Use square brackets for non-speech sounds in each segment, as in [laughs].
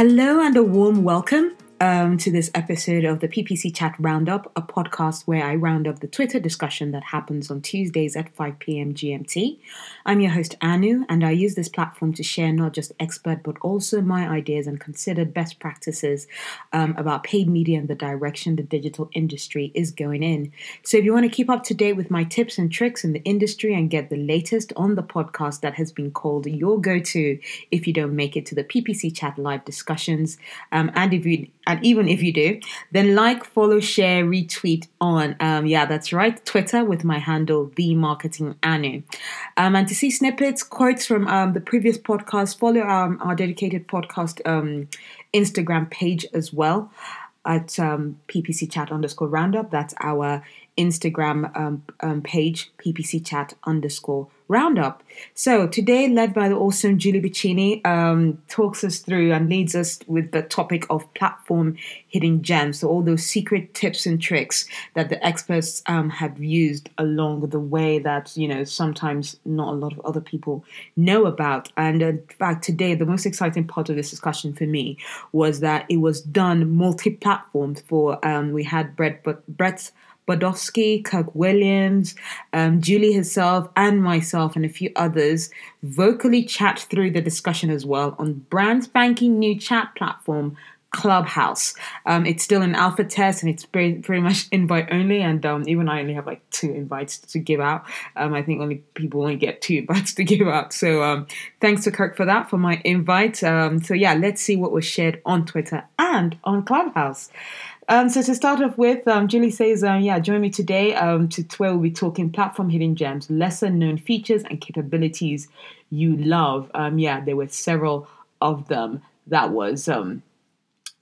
Hello and a warm welcome um, to this episode of the PPC Chat Roundup, a podcast where I round up the Twitter discussion that happens on Tuesdays at 5 p.m. GMT. I'm your host, Anu, and I use this platform to share not just expert but also my ideas and considered best practices um, about paid media and the direction the digital industry is going in. So if you want to keep up to date with my tips and tricks in the industry and get the latest on the podcast that has been called your go to if you don't make it to the PPC Chat live discussions, um, and if you and even if you do, then like, follow, share, retweet on, um, yeah, that's right, Twitter with my handle, the marketing anu. Um, and to see snippets, quotes from um, the previous podcast, follow um, our dedicated podcast um, Instagram page as well at um, PPC chat underscore roundup. That's our Instagram page, PPC chat underscore roundup. So today, led by the awesome Julie Bacchini, um, talks us through and leads us with the topic of platform hidden gems. So all those secret tips and tricks that the experts um, have used along the way that you know sometimes not a lot of other people know about. And in fact, today the most exciting part of this discussion for me was that it was done multi-platformed. For um, we had Brett, Brett Bodofsky, Kirk Williams, um, Julie herself, and myself, and a few others vocally chat through the discussion as well on brand spanking new chat platform Clubhouse. Um, it's still an alpha test and it's pretty, pretty much [laughs] invite only. And um, even I only have like two invites to give out. Um, I think only people only get two [laughs] invites to give out. So um, thanks to Kirk for that, for my invite. Um, so yeah, let's see what was shared on Twitter and on Clubhouse. Um, so to start off with, um, Julie says, um, yeah, join me today um, to where we'll be talking platform hidden gems, lesser known features and capabilities you love. Um, yeah, there were several of them that was um,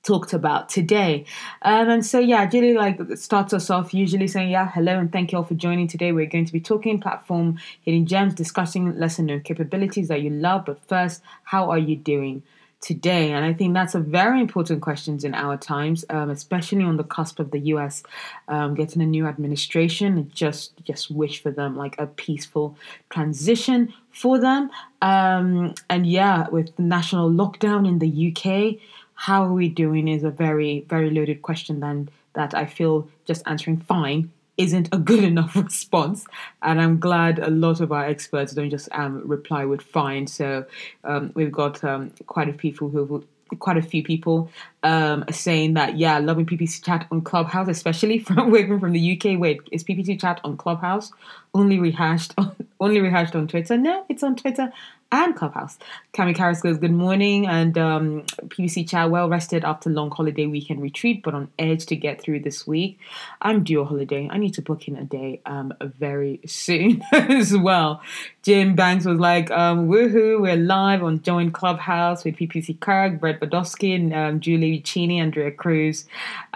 talked about today. Um, and so, yeah, Julie like starts us off usually saying, yeah, hello and thank you all for joining today. We're going to be talking platform hidden gems, discussing lesser known capabilities that you love. But first, how are you doing? today? And I think that's a very important question in our times, um, especially on the cusp of the U.S. Um, getting a new administration. Just just wish for them like a peaceful transition for them. Um, and yeah, with the national lockdown in the UK, how are we doing is a very very loaded question. Then that I feel just answering fine isn't a good [laughs] enough response. And I'm glad a lot of our experts don't just um, reply with fine. So um, we've got um, quite a few people who quite a few people um, saying that yeah, loving PPC chat on Clubhouse, especially [laughs] from working from the UK. Wait, is PPC chat on Clubhouse only rehashed on [laughs] only rehashed on Twitter? No, it's on Twitter and Clubhouse. Cami Karras goes, Good morning, and um, PPC chat well rested after long holiday weekend retreat, but on edge to get through this week. I'm due a holiday. I need to book in a day um, very soon [laughs] as well. Jim Banks was like, um, Woohoo, we're live on Join Clubhouse with PPC Kirk, Brett Bodofsky, and um, Julie Cheney, Andrea Cruz.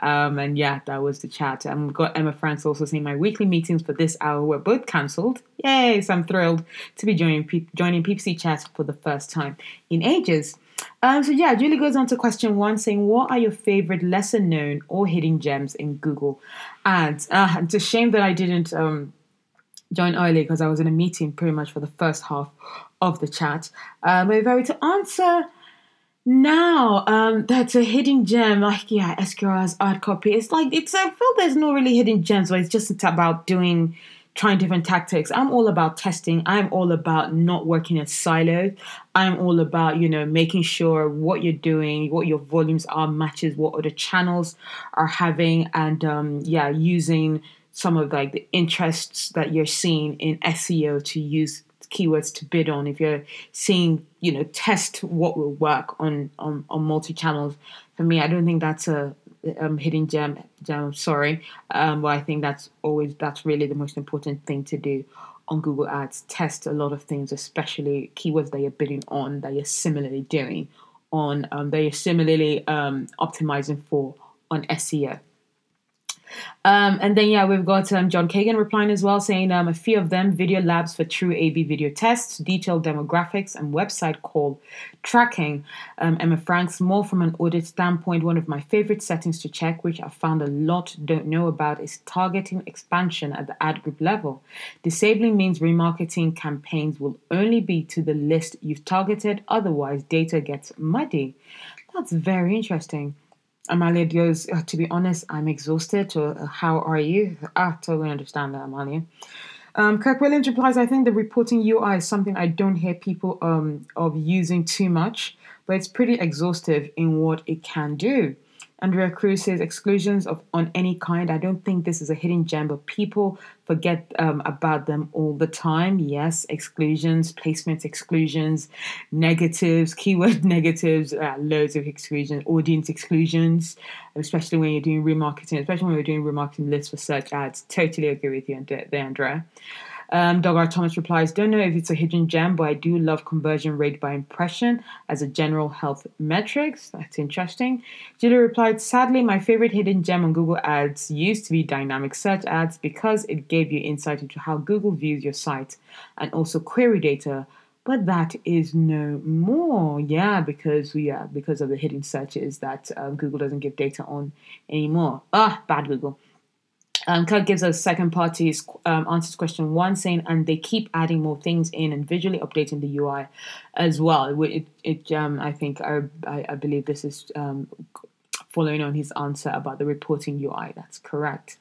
Um, and yeah, that was the chat. And we've got Emma Franks also saying, My weekly meetings for this hour were both cancelled. Yay, so I'm thrilled to be joining, joining PPC chat for the first time in ages. Um, so yeah, Julie goes on to question one, saying, "What are your favorite lesser known or hidden gems in Google Ads?" Uh, it's a shame that I didn't um, join early because I was in a meeting pretty much for the first half of the chat. Um, but very to answer now, um, that's a hidden gem. Like yeah, SQR's ad copy. It's like it's. I feel there's no really hidden gems, but it's just about doing trying different tactics. I'm all about testing. I'm all about not working in silos. I'm all about, you know, making sure what you're doing, what your volumes are matches what other channels are having and um yeah, using some of like the interests that you're seeing in SEO to use keywords to bid on if you're seeing you know test what will work on on, on multi channels for me i don't think that's a um, hidden gem. gem sorry, um, but I think that's always that's really the most important thing to do on Google Ads. Test a lot of things, especially keywords that you're bidding on that you're similarly doing on um, that you're similarly um, optimizing for on SEO. Um, and then, yeah, we've got um, John Kagan replying as well, saying um, a few of them video labs for true AB video tests, detailed demographics, and website call tracking. Um, Emma Franks, more from an audit standpoint, one of my favorite settings to check, which I found a lot don't know about, is targeting expansion at the ad group level. Disabling means remarketing campaigns will only be to the list you've targeted, otherwise, data gets muddy. That's very interesting. Amalia goes, uh, to be honest, I'm exhausted. Uh, how are you? I totally understand that, Amalia. Um, Kirk Williams replies, I think the reporting UI is something I don't hear people um, of using too much, but it's pretty exhaustive in what it can do. Andrea Cruz says exclusions of on any kind. I don't think this is a hidden gem, but people forget um, about them all the time. Yes, exclusions, placement exclusions, negatives, keyword [laughs] negatives, uh, loads of exclusions, audience exclusions, especially when you're doing remarketing, especially when you're doing remarketing lists for search ads. Totally agree with you there, Andrea. Um, Dogger Thomas replies, Don't know if it's a hidden gem, but I do love conversion rate by impression as a general health metrics. That's interesting. Julia replied, Sadly, my favorite hidden gem on Google Ads used to be dynamic search ads because it gave you insight into how Google views your site and also query data. But that is no more, yeah, because we are because of the hidden searches that uh, Google doesn't give data on anymore. Ah, bad Google. Um, Kirk gives us second parties um, answers question one, saying, and they keep adding more things in and visually updating the UI as well. It, it um, I think, I, I, believe this is um, following on his answer about the reporting UI. That's correct.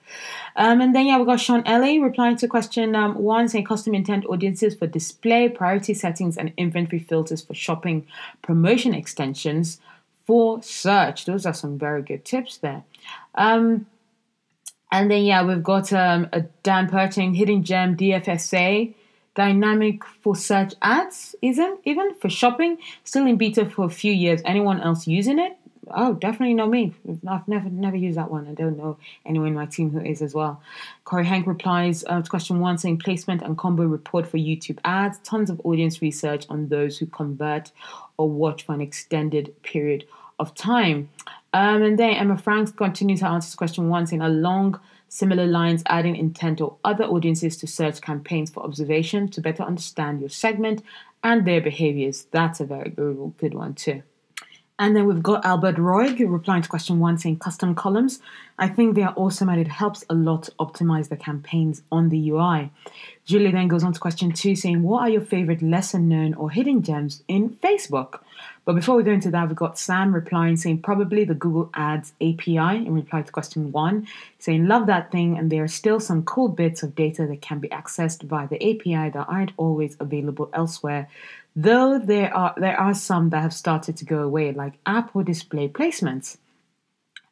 Um, and then, yeah, we got Sean Ellie replying to question um, one, saying custom intent audiences for display, priority settings, and inventory filters for shopping promotion extensions for search. Those are some very good tips there. Um, and then yeah, we've got um, a Dan Perting hidden gem DFSA dynamic for search ads, isn't even for shopping. Still in beta for a few years. Anyone else using it? Oh, definitely not me. I've never never used that one. I don't know anyone in my team who is as well. Corey Hank replies uh, to question one saying placement and combo report for YouTube ads. Tons of audience research on those who convert or watch for an extended period of time. Um, and then Emma Franks continues to answer question one, saying along similar lines, adding intent or other audiences to search campaigns for observation to better understand your segment and their behaviors. That's a very good, good one too. And then we've got Albert Roy replying to question one saying custom columns. I think they are awesome and it helps a lot to optimize the campaigns on the UI. Julie then goes on to question two saying, What are your favorite lesser known or hidden gems in Facebook? But before we go into that, we've got Sam replying saying probably the Google Ads API in reply to question one, saying love that thing, and there are still some cool bits of data that can be accessed via the API that aren't always available elsewhere. Though there are there are some that have started to go away, like app or display placements.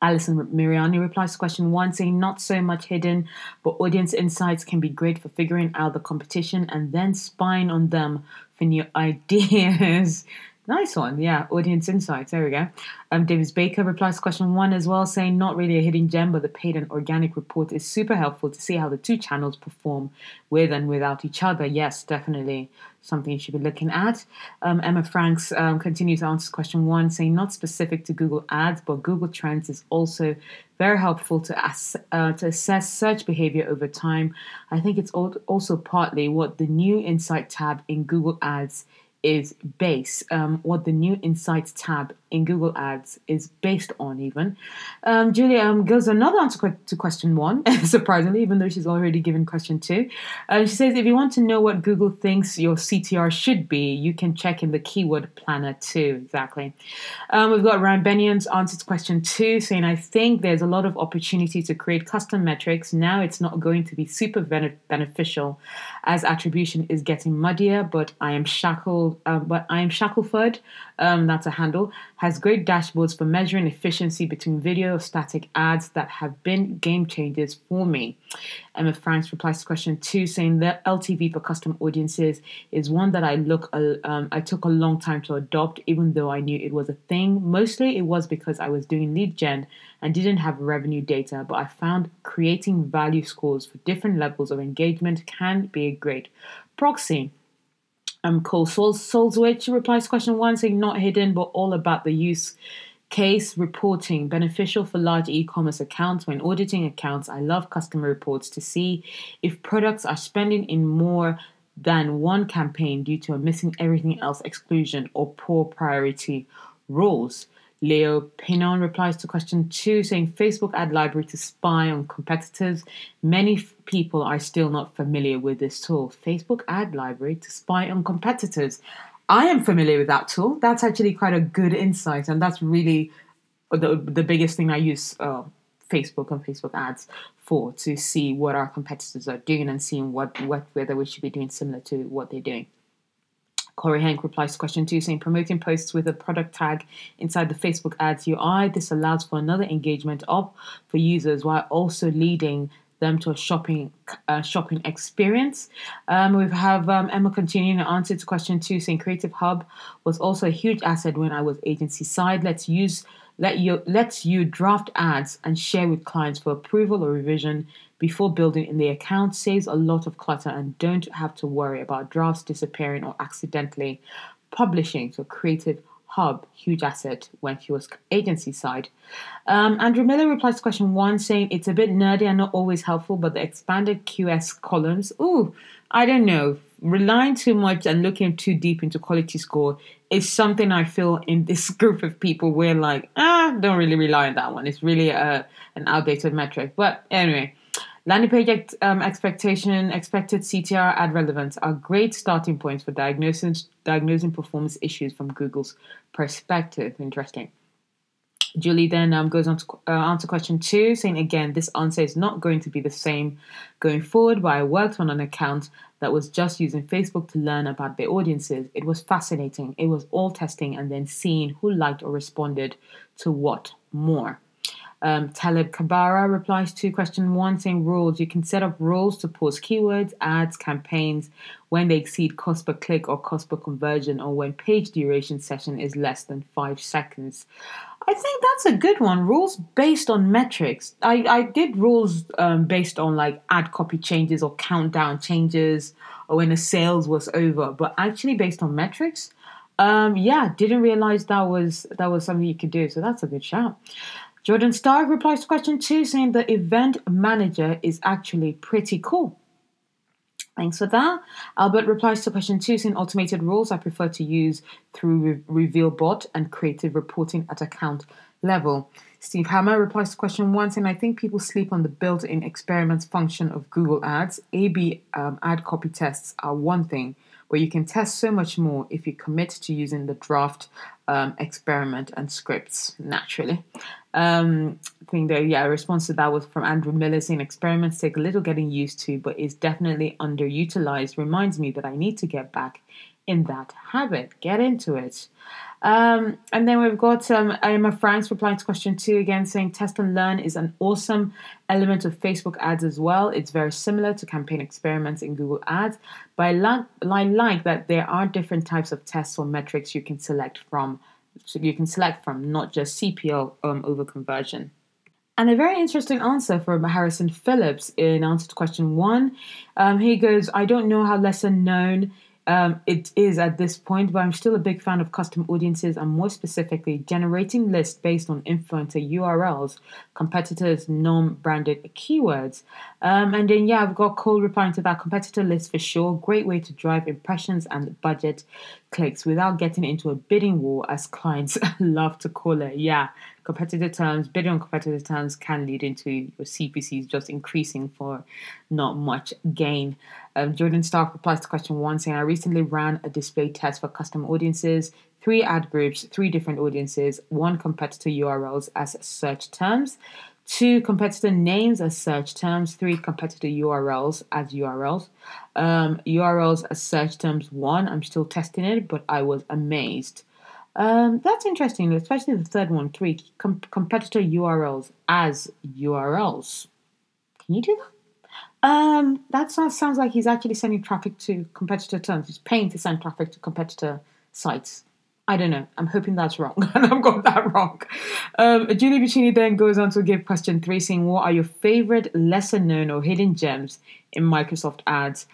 Alison Miriani replies to question one, saying not so much hidden, but audience insights can be great for figuring out the competition and then spying on them for new [laughs] ideas. Nice one. Yeah, audience insights. There we go. Um, Davis Baker replies to question one as well, saying not really a hidden gem, but the paid and organic report is super helpful to see how the two channels perform with and without each other. Yes, definitely something you should be looking at. Um, Emma Franks um, continues to answer question one, saying not specific to Google Ads, but Google Trends is also very helpful to, ass- uh, to assess search behavior over time. I think it's also partly what the new Insight tab in Google Ads is base, um, what the new Insights tab in Google Ads is based on, even. Um, Julia um, gives another answer to question one, [laughs] surprisingly, even though she's already given question two. Uh, she says, if you want to know what Google thinks your CTR should be, you can check in the keyword planner too. Exactly. Um, we've got Ryan Benion's answer to question two, saying, I think there's a lot of opportunity to create custom metrics. Now it's not going to be super beneficial as attribution is getting muddier, but I am shackled, uh, but I am Shackleford, um, that's a handle, has great dashboards for measuring efficiency between video static ads that have been game changers for me. Emma Franks replies to question two, saying that LTV for custom audiences is one that I look um, I took a long time to adopt, even though I knew it was a thing. Mostly it was because I was doing lead gen and didn't have revenue data, but I found creating value scores for different levels of engagement can be a great proxy. Um, Cole Solzwich replies to question one, saying not hidden, but all about the use case reporting. Beneficial for large e-commerce accounts. When auditing accounts i love customer reports to see if products are spending in more than one campaign due to a missing everything else exclusion or poor priority rules Leo Pinon replies to question two, saying Facebook ad library to spy on competitors. Many f- people are still not familiar with this tool. Facebook ad library to spy on competitors. I am familiar with that tool. That's actually quite a good insight, and that's really the the biggest thing I use uh, Facebook and Facebook ads for to see what our competitors are doing and seeing what, what whether we should be doing similar to what they're doing. Corey Hank replies to question two saying promoting posts with a product tag inside the Facebook ads UI. This allows for another engagement of for users while also leading them to a shopping uh, shopping experience. Um, we have um, Emma continuing to answer to question two saying Creative Hub was also a huge asset when I was agency side. Let's use let you lets you draft ads and share with clients for approval or revision before building in the account saves a lot of clutter and don't have to worry about drafts disappearing or accidentally publishing. So creative hub, huge asset when he was agency side. Um, Andrew Miller replies to question one saying it's a bit nerdy and not always helpful, but the expanded QS columns, ooh, I don't know. Relying too much and looking too deep into quality score is something I feel in this [laughs] group of people we're like, ah, don't really rely on that one. It's really a, an outdated metric. But anyway, Landing page um, expectation, expected CTR, ad relevance are great starting points for diagnosing, diagnosing performance issues from Google's perspective. Interesting. Julie then um, goes on to uh, answer question two, saying again, this answer is not going to be the same going forward, but I worked on an account that was just using Facebook to learn about their audiences. It was fascinating. It was all testing and then seeing who liked or responded to what more. Um, Talib Kabara replies to question one saying rules. You can set up rules to pause keywords, ads, campaigns when they exceed cost per click or cost per conversion or when page duration session is less than five seconds. I think that's a good one. Rules based on metrics. I, I did rules um, based on like ad copy changes or countdown changes or when a sales was over, but actually based on metrics. Um, yeah, didn't realize that was that was something you could do. So that's a good shout. Jordan Stark replies to question two, saying the event manager is actually pretty cool. Thanks for that. Albert replies to question two, saying automated rules I prefer to use through Re- Reveal Bot and creative reporting at account level. Steve Hammer replies to question one, saying I think people sleep on the built-in experiments function of Google Ads. A/B um, ad copy tests are one thing, but you can test so much more if you commit to using the draft um, experiment and scripts naturally. Um, I think that yeah, response to that was from Andrew Miller saying experiments take a little getting used to, but is definitely underutilized. Reminds me that I need to get back in that habit. Get into it. Um, and then we've got um, Emma Franks replying to question two again, saying test and learn is an awesome element of Facebook ads as well. It's very similar to campaign experiments in Google Ads, but I like, I like that there are different types of tests or metrics you can select from. So you can select from, not just CPL um, over conversion. And a very interesting answer from Harrison Phillips in answer to question one. Um, he goes, I don't know how lesser known um, it is at this point, but I'm still a big fan of custom audiences and more specifically generating lists based on influencer URLs, competitors' non branded keywords. Um, and then, yeah, I've got Cole replying to that competitor list for sure. Great way to drive impressions and budget clicks without getting into a bidding war, as clients [laughs] love to call it. Yeah, competitive terms, bidding on competitive terms can lead into your CPCs just increasing for not much gain. Um, Jordan Stark replies to question one saying, I recently ran a display test for custom audiences, three ad groups, three different audiences, one competitor URLs as search terms, two competitor names as search terms, three competitor URLs as URLs, um, URLs as search terms one. I'm still testing it, but I was amazed. Um, that's interesting, especially the third one, three com- competitor URLs as URLs. Can you do that? Um, that sounds, like he's actually sending traffic to competitor terms. He's paying to send traffic to competitor sites. I don't know. I'm hoping that's wrong, [laughs] and I've got that wrong. Um, Julie Bacchini then goes on to give question three, saying, "What are your favorite lesser known or hidden gems in Microsoft Ads?"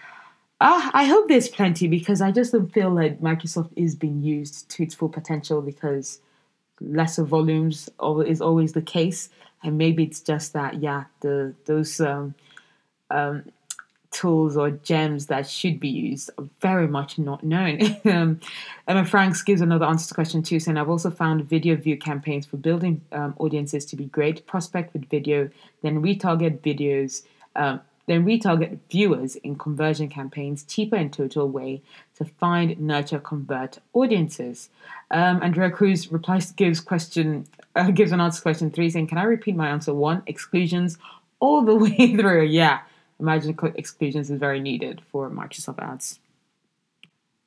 Uh, I hope there's plenty because I just don't feel like Microsoft is being used to its full potential because lesser volumes is always the case, and maybe it's just that yeah, the those um, um, tools or gems that should be used are very much not known. [laughs] um, Emma Franks gives another answer to question two, saying, I've also found video view campaigns for building um, audiences to be great. Prospect with video, then retarget videos um, then retarget viewers in conversion campaigns cheaper in total way to find, nurture, convert audiences. Um, Andrea Cruz replies, gives question, [laughs] uh, gives an answer to question three, saying, "Can I repeat my answer one? Exclusions all the [laughs] way through. Yeah, imagine exclusions is very needed for Microsoft ads."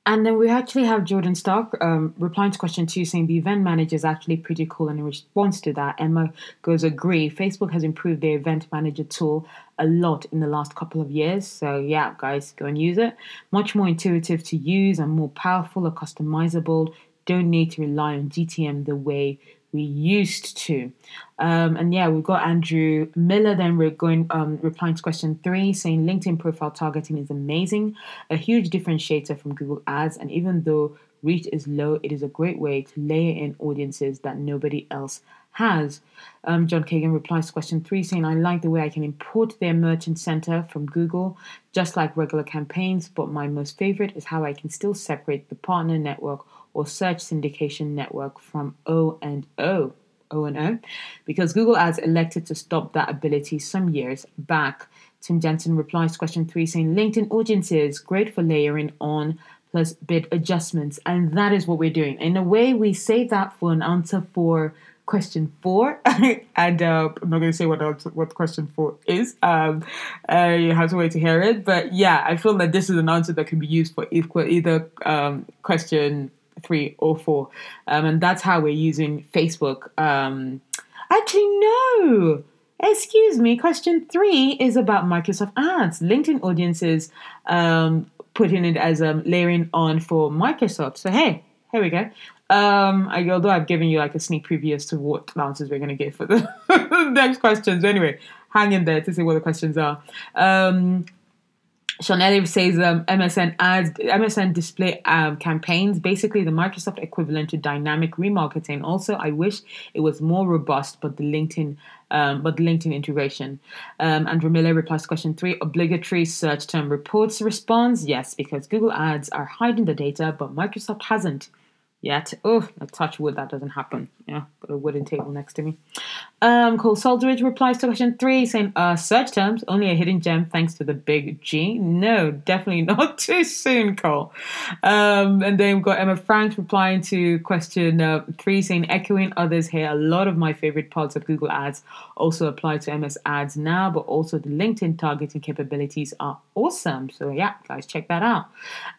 And then we actually have Jordan Stark um, replying to question two, saying the event manager is actually pretty cool. And in response to that, Emma goes, agree. Facebook has improved their event manager tool a lot in the last couple of years. So, yeah, guys, go and use it. Much more intuitive to use and more powerful or customizable. Don't need to rely on GTM the way we used to. Um, and yeah, we've got Andrew Miller. Then we're going um, replying to question three, saying LinkedIn profile targeting is amazing, a huge differentiator from Google Ads. And even though reach is low, it is a great way to layer in audiences that nobody else has. Um, John Kagan replies to question three, saying, I like the way I can import their merchant center from Google, just like regular campaigns, but my most favorite is how I can still separate the partner network or search syndication network from O and O. O and O, because Google Ads elected to stop that ability some years back. Tim Jensen replies to question three saying LinkedIn audiences great for layering on plus bid adjustments, and that is what we're doing. In a way, we save that for an answer for question four, [laughs] and uh, I'm not going to say what answer, what question four is. Um, uh, you have to wait to hear it, but yeah, I feel that this is an answer that can be used for either um, question three or four. Um, and that's how we're using Facebook. Um, actually, no. Excuse me. Question three is about Microsoft Ads. LinkedIn audiences um, putting it as um, layering on for Microsoft. So hey, here we go. Um, I, although I've given you like a sneak preview as to what answers we're going to get for the [laughs] next questions. Anyway, hang in there to see what the questions are. Um, Chanel says um, MSN ads, MSN display um, campaigns, basically the Microsoft equivalent to dynamic remarketing. Also, I wish it was more robust, but the LinkedIn, um, but the LinkedIn integration. Um, Andrew Miller replies to question three: obligatory search term reports response. yes, because Google Ads are hiding the data, but Microsoft hasn't yet. Oh, a touch wood that doesn't happen. Yeah, got a wooden table next to me. Um, Cole Saldridge replies to question three, saying, uh, search terms, only a hidden gem thanks to the big G. No, definitely [laughs] not too soon, Cole. Um, and then we've got Emma Franks replying to question uh, three, saying, echoing others here, a lot of my favorite parts of Google Ads also apply to MS Ads now, but also the LinkedIn targeting capabilities are awesome. So yeah, guys, check that out.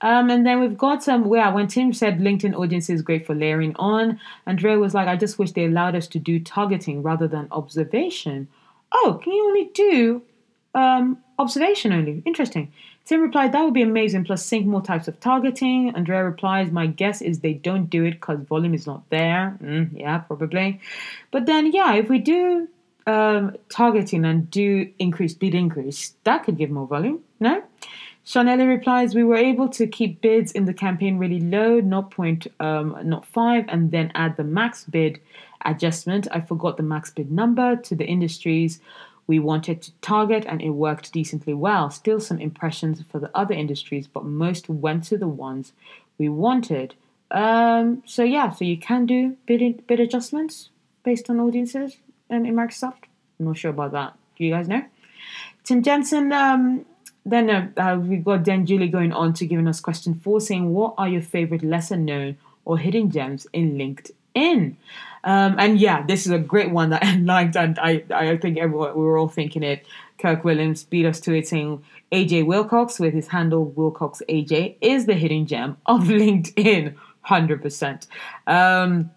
Um, and then we've got some, um, yeah, when Tim said LinkedIn audience is great for layering on, Andrea was like, I just wish they allowed us to do targeting rather than observation. Oh, can you only do um, observation only? Interesting. Tim replied, That would be amazing, plus sync more types of targeting. Andrea replies, My guess is they don't do it because volume is not there. Mm, yeah, probably. But then, yeah, if we do um, targeting and do increase bid increase, that could give more volume, no? Chanelli replies, "We were able to keep bids in the campaign really low, not point, um, not five, and then add the max bid adjustment. I forgot the max bid number to the industries we wanted to target, and it worked decently well. Still some impressions for the other industries, but most went to the ones we wanted. Um, so yeah, so you can do bid bid adjustments based on audiences in Microsoft. I'm not sure about that. Do you guys know? Tim Jensen um, then uh, uh, we've got Dan Julie going on to giving us question four, saying, "What are your favorite lesser known or hidden gems in LinkedIn?" Um, and yeah, this is a great one that [laughs] I liked, and I I think everyone we were all thinking it. Kirk Williams beat us to it, saying AJ Wilcox with his handle Wilcox AJ is the hidden gem of [laughs] LinkedIn, hundred um,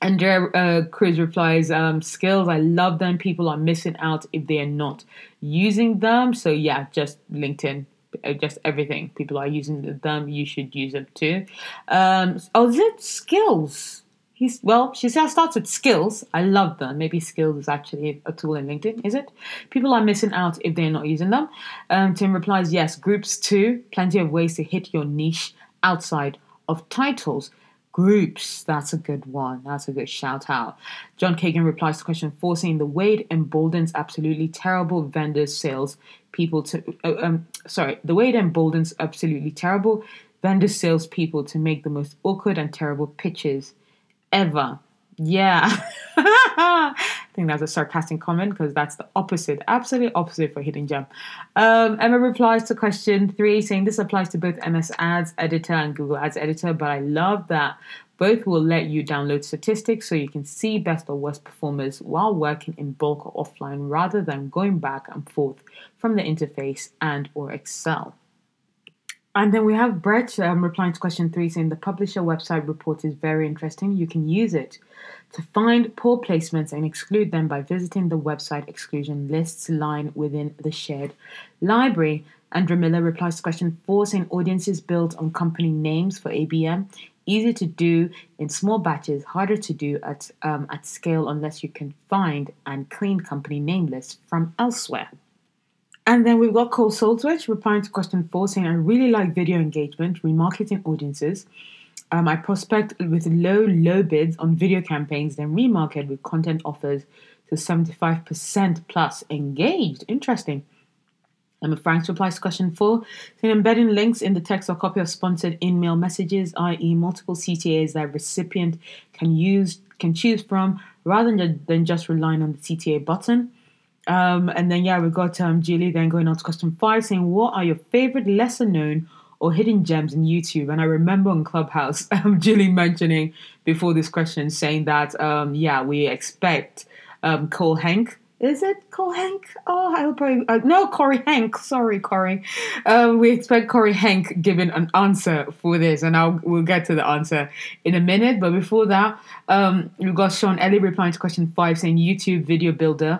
percent. Andrea uh, Cruz replies, um, skills, I love them. People are missing out if they are not using them. So, yeah, just LinkedIn, uh, just everything. People are using them. You should use them too. Um, oh, is it skills? He's, well, she says starts with skills. I love them. Maybe skills is actually a tool in LinkedIn, is it? People are missing out if they're not using them. Um, Tim replies, yes, groups too. Plenty of ways to hit your niche outside of titles groups. That's a good one. That's a good shout out. John Kagan replies to question four, saying the it emboldens absolutely terrible vendors, sales people to. Uh, um, sorry, the way it emboldens absolutely terrible vendors, sales people to make the most awkward and terrible pitches ever. Yeah. [laughs] think that's a sarcastic comment because that's the opposite, absolute opposite for hidden gem. Um, Emma replies to question three, saying this applies to both MS Ads Editor and Google Ads Editor, but I love that both will let you download statistics so you can see best or worst performers while working in bulk or offline rather than going back and forth from the interface and or Excel. And then we have Brett um, replying to question three saying the publisher website report is very interesting. You can use it to find poor placements and exclude them by visiting the website exclusion lists line within the shared library. Andrew Miller replies to question four saying audiences built on company names for ABM easy to do in small batches, harder to do at um, at scale unless you can find and clean company name lists from elsewhere. And then we've got Cole Saltwich replying to question four saying, I really like video engagement, remarketing audiences. Um, I prospect with low, low bids on video campaigns, then remarket with content offers to 75% plus engaged. Interesting. Emma Franks replies to question four, saying embedding links in the text or copy of sponsored email messages, i.e., multiple CTAs that recipient can use can choose from, rather than, than just relying on the CTA button. Um, and then yeah, we got um, Julie then going on to question five, saying, "What are your favorite lesser known or hidden gems in YouTube?" And I remember on Clubhouse, [laughs] um, Julie mentioning before this question, saying that um, yeah, we expect um, Cole Hank. Is it Cole Hank? Oh, I hope I uh, no Corey Hank. Sorry, Corey. Um, we expect Corey Hank giving an answer for this, and I'll we'll get to the answer in a minute. But before that, um, we got Sean Ellie replying to question five, saying YouTube video builder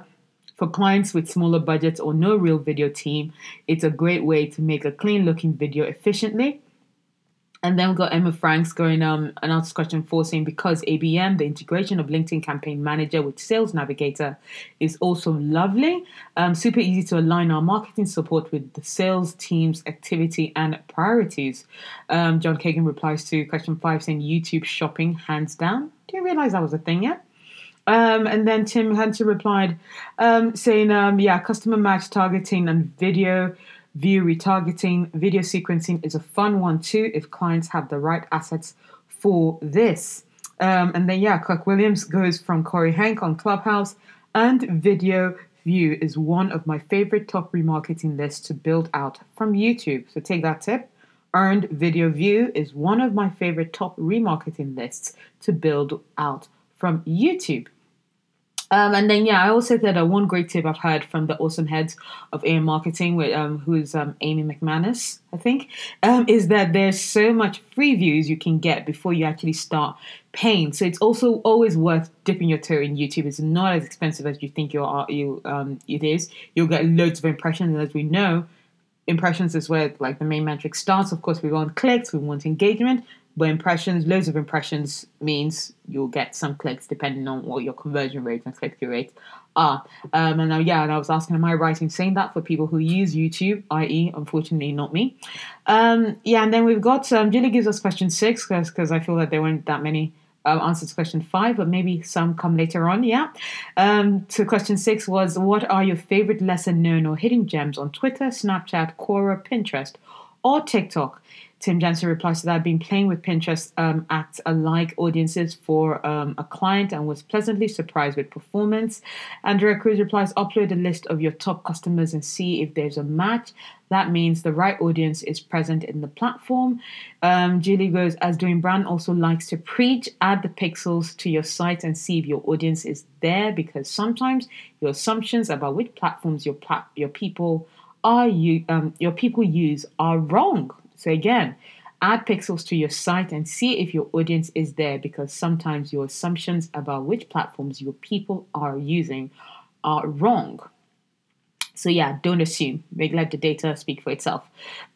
for clients with smaller budgets or no real video team, it's a great way to make a clean looking video efficiently. And then we've got Emma Franks going um answer question four saying because ABM, the integration of LinkedIn Campaign Manager with Sales Navigator is also lovely. Um, super easy to align our marketing support with the sales team's activity and priorities. Um, John Kagan replies to question five saying YouTube shopping hands down. Do you realize that was a thing yet? Um, and then Tim Hunter replied, um, saying, um, yeah, customer match targeting and video view retargeting, video sequencing is a fun one too if clients have the right assets for this. Um, and then, yeah, Clark Williams goes from Corey Hank on Clubhouse, and video view is one of my favorite top remarketing lists to build out from YouTube. So take that tip. Earned video view is one of my favorite top remarketing lists to build out from YouTube. Um, and then yeah, I also said uh, one great tip I've heard from the awesome heads of AM marketing, with um, who's um, Amy McManus, I think, um, is that there's so much free views you can get before you actually start paying. So it's also always worth dipping your toe in YouTube. It's not as expensive as you think you are. You um, it is. You'll get loads of impressions, and as we know, impressions is where like the main metric starts. Of course, we want clicks, we want engagement, but impressions, loads of impressions means you'll get some clicks depending on what your conversion rate and click through rate are. Um, and now, yeah, and I was asking, am I right in saying that for people who use YouTube, i.e., unfortunately, not me? Um, yeah, and then we've got um, Julie gives us question six because I feel that there weren't that many um, answers to question five, but maybe some come later on. Yeah. Um, to question six was what are your favorite lesser known or hidden gems on Twitter, Snapchat, Quora, Pinterest, or TikTok? Tim Jensen replies to that, I've been playing with Pinterest um, at alike audiences for um, a client and was pleasantly surprised with performance. Andrea Cruz replies, upload a list of your top customers and see if there's a match. That means the right audience is present in the platform. Um, Julie goes, as doing brand also likes to preach, add the pixels to your site and see if your audience is there because sometimes your assumptions about which platforms your your people are you um, your people use are wrong. So again, add pixels to your site and see if your audience is there because sometimes your assumptions about which platforms your people are using are wrong. So yeah, don't assume. Make let the data speak for itself.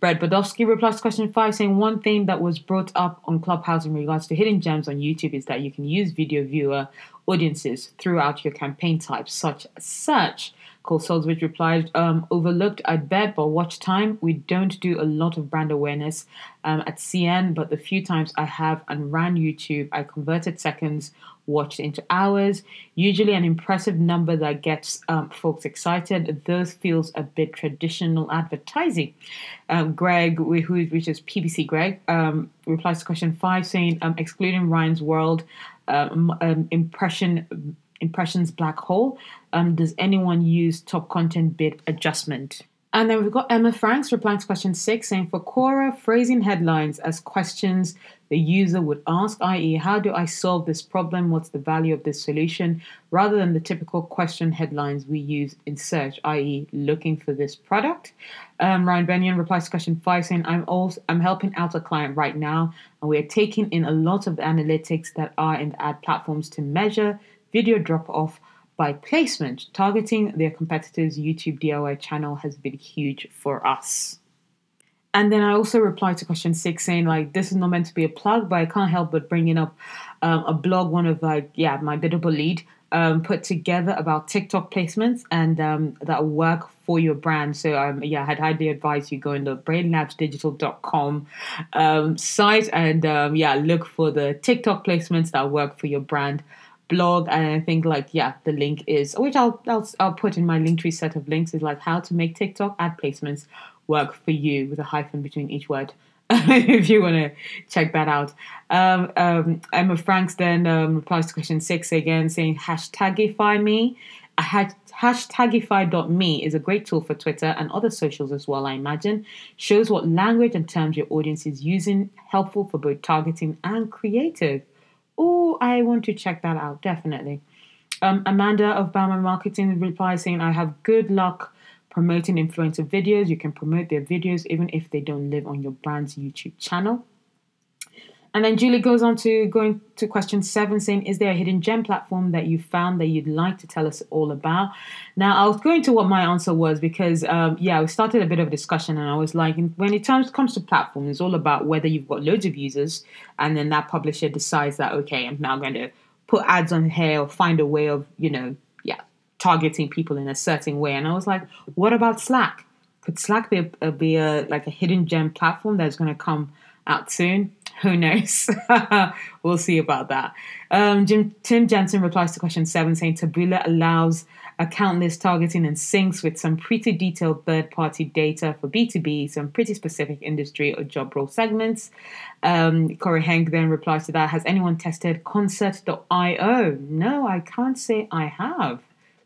Brad Bodofsky replies to question five, saying one thing that was brought up on Clubhouse in regards to hidden gems on YouTube is that you can use video viewer audiences throughout your campaign types, such as search. Cole Salisbury replied, um, overlooked, I'd bet, but watch time. We don't do a lot of brand awareness um, at CN, but the few times I have and ran YouTube, I converted seconds watched into hours. Usually an impressive number that gets um, folks excited. Those feels a bit traditional advertising. Um, Greg, who which is PPC Greg, um, replies to question five saying, um, excluding Ryan's World, um, impression impressions black hole. Um, does anyone use top content bid adjustment? And then we've got Emma Franks replying to question six, saying for Quora, phrasing headlines as questions the user would ask, i.e., how do I solve this problem? What's the value of this solution? Rather than the typical question headlines we use in search, i.e., looking for this product. Um, Ryan Benyon replies to question five, saying, I'm also I'm helping out a client right now, and we are taking in a lot of the analytics that are in the ad platforms to measure video drop off by placement. Targeting their competitors' YouTube DIY channel has been huge for us. And then I also replied to question six saying like this is not meant to be a plug, but I can't help but bringing up um, a blog, one of like yeah my biddable lead um, put together about TikTok placements and um, that work for your brand. So um, yeah, I'd highly advise you go in the brainlabsdigital.com um, site and um, yeah look for the TikTok placements that work for your brand blog and I think like yeah the link is which I'll I'll, I'll put in my link tree set of links is like how to make TikTok ad placements work for you with a hyphen between each word. [laughs] if you want to check that out. Um, um, Emma Franks then um, replies to question six again, saying hashtagify me. Hashtagify.me is a great tool for Twitter and other socials as well, I imagine. Shows what language and terms your audience is using, helpful for both targeting and creative. Oh, I want to check that out, definitely. Um, Amanda of Bauman Marketing replies saying, I have good luck promoting influencer videos. You can promote their videos even if they don't live on your brand's YouTube channel. And then Julie goes on to going to question seven, saying, Is there a hidden gem platform that you found that you'd like to tell us all about? Now, I was going to what my answer was because, um, yeah, we started a bit of a discussion, and I was like, when it comes to platform, it's all about whether you've got loads of users, and then that publisher decides that, okay, I'm now going to put ads on here or find a way of, you know, yeah, targeting people in a certain way. And I was like, what about Slack? Could Slack be a, be a like a hidden gem platform that's going to come out soon? [laughs] Who knows? [laughs] we'll see about that. Um, Jim, Tim Jensen replies to question seven, saying Taboola allows account list targeting and syncs with some pretty detailed third party data for B2B, some pretty specific industry or job role segments. Um, Corey Henk then replies to that Has anyone tested concert.io? No, I can't say I have.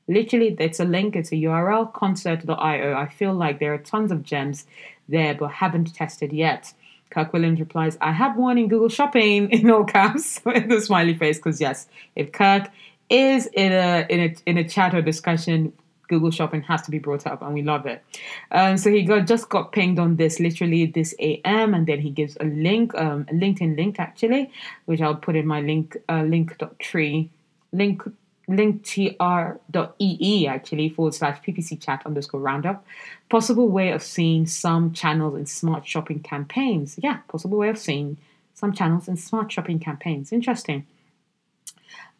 Literally, it's a link, it's a URL, concert.io. I feel like there are tons of gems there, but haven't tested yet. Kirk Williams replies, I have one in Google Shopping [laughs] in all caps [laughs] with a smiley face, because yes, if Kirk is in a in a in a chat or discussion, Google Shopping has to be brought up, and we love it. Um, so he got just got pinged on this literally this AM, and then he gives a link, um, a LinkedIn link actually, which I'll put in my link uh, link.tree link linktr.ee actually forward slash ppc chat underscore roundup. Possible way of seeing some channels in smart shopping campaigns. Yeah, possible way of seeing some channels in smart shopping campaigns. Interesting.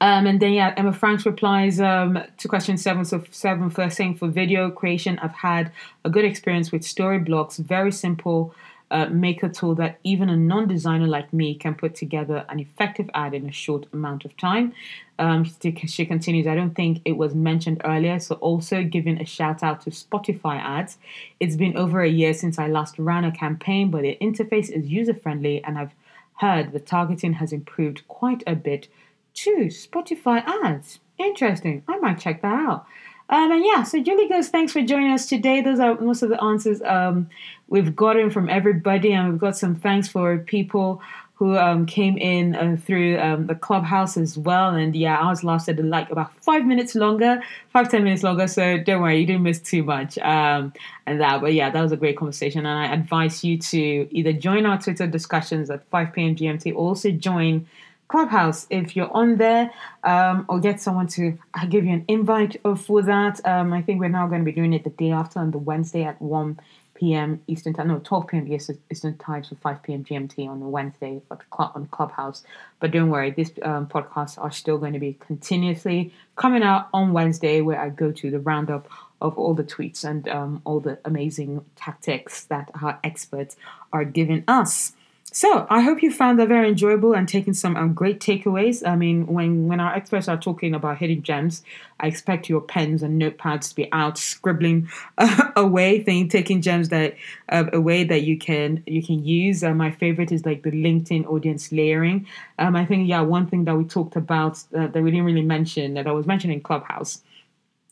Um, and then yeah, Emma Franks replies um, to question seven. So seven first saying for video creation, I've had a good experience with Storyblocks Very simple uh, maker tool that even a non designer like me can put together an effective ad in a short amount of time. Um, she continues, I don't think it was mentioned earlier, so also giving a shout out to Spotify ads. It's been over a year since I last ran a campaign, but the interface is user friendly, and I've heard the targeting has improved quite a bit too. Spotify ads. Interesting. I might check that out. Um, and yeah, so Julie goes, thanks for joining us today. Those are most of the answers um, we've gotten from everybody, and we've got some thanks for people who um, came in uh, through um, the clubhouse as well. And yeah, ours lasted like about five minutes longer, five, ten minutes longer. So don't worry, you didn't miss too much. Um, and that, but yeah, that was a great conversation. And I advise you to either join our Twitter discussions at 5 p.m. GMT, or also join Clubhouse if you're on there, um, or get someone to give you an invite for that. Um, I think we're now going to be doing it the day after on the Wednesday at 1 p.m. Eastern time, no, 12 p.m. Eastern time, so 5 p.m. GMT on the Wednesday on Clubhouse. But don't worry, these um, podcasts are still going to be continuously coming out on Wednesday, where I go to the roundup of all the tweets and um, all the amazing tactics that our experts are giving us. So I hope you found that very enjoyable and taking some um, great takeaways. I mean, when when our experts are talking about hidden gems, I expect your pens and notepads to be out scribbling uh, [laughs] away, thing, taking gems that uh, away that you can you can use. Uh, my favorite is like the LinkedIn audience layering. Um, I think yeah, one thing that we talked about uh, that we didn't really mention that I was mentioning Clubhouse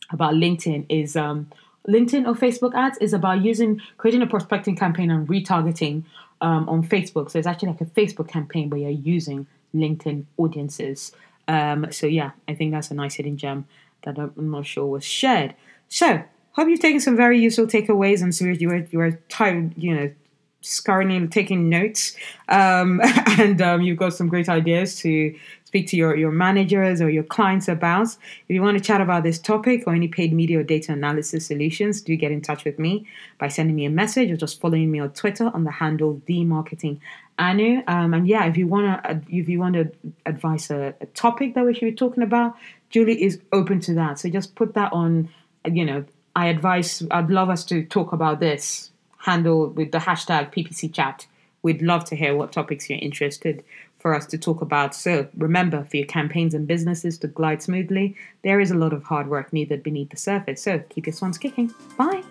about LinkedIn is um, LinkedIn or Facebook ads is about using creating a prospecting campaign and retargeting um, on Facebook. So it's actually like a Facebook campaign where you're using LinkedIn audiences. Um, so yeah, I think that's a nice hidden gem that I'm not sure was shared. So hope you've taken some very useful takeaways and so you were you were tired, you know, scurrying taking notes, um, [laughs] and um, you've got some great ideas to speak to your, your managers or your clients about. If you want to chat about this topic or any paid media or data analysis solutions, do get in touch with me by sending me a message or just following me on Twitter on the handle the marketing Anu. Um, and yeah, if you want to if you want to advise a, a topic that we should be talking about, Julie is open to that. So just put that on. You know, I advise. I'd love us to talk about this handle with the hashtag PPC chat. We'd love to hear what topics you're interested for us to talk about. So remember, for your campaigns and businesses to glide smoothly, there is a lot of hard work needed beneath the surface. So keep your swans kicking. Bye.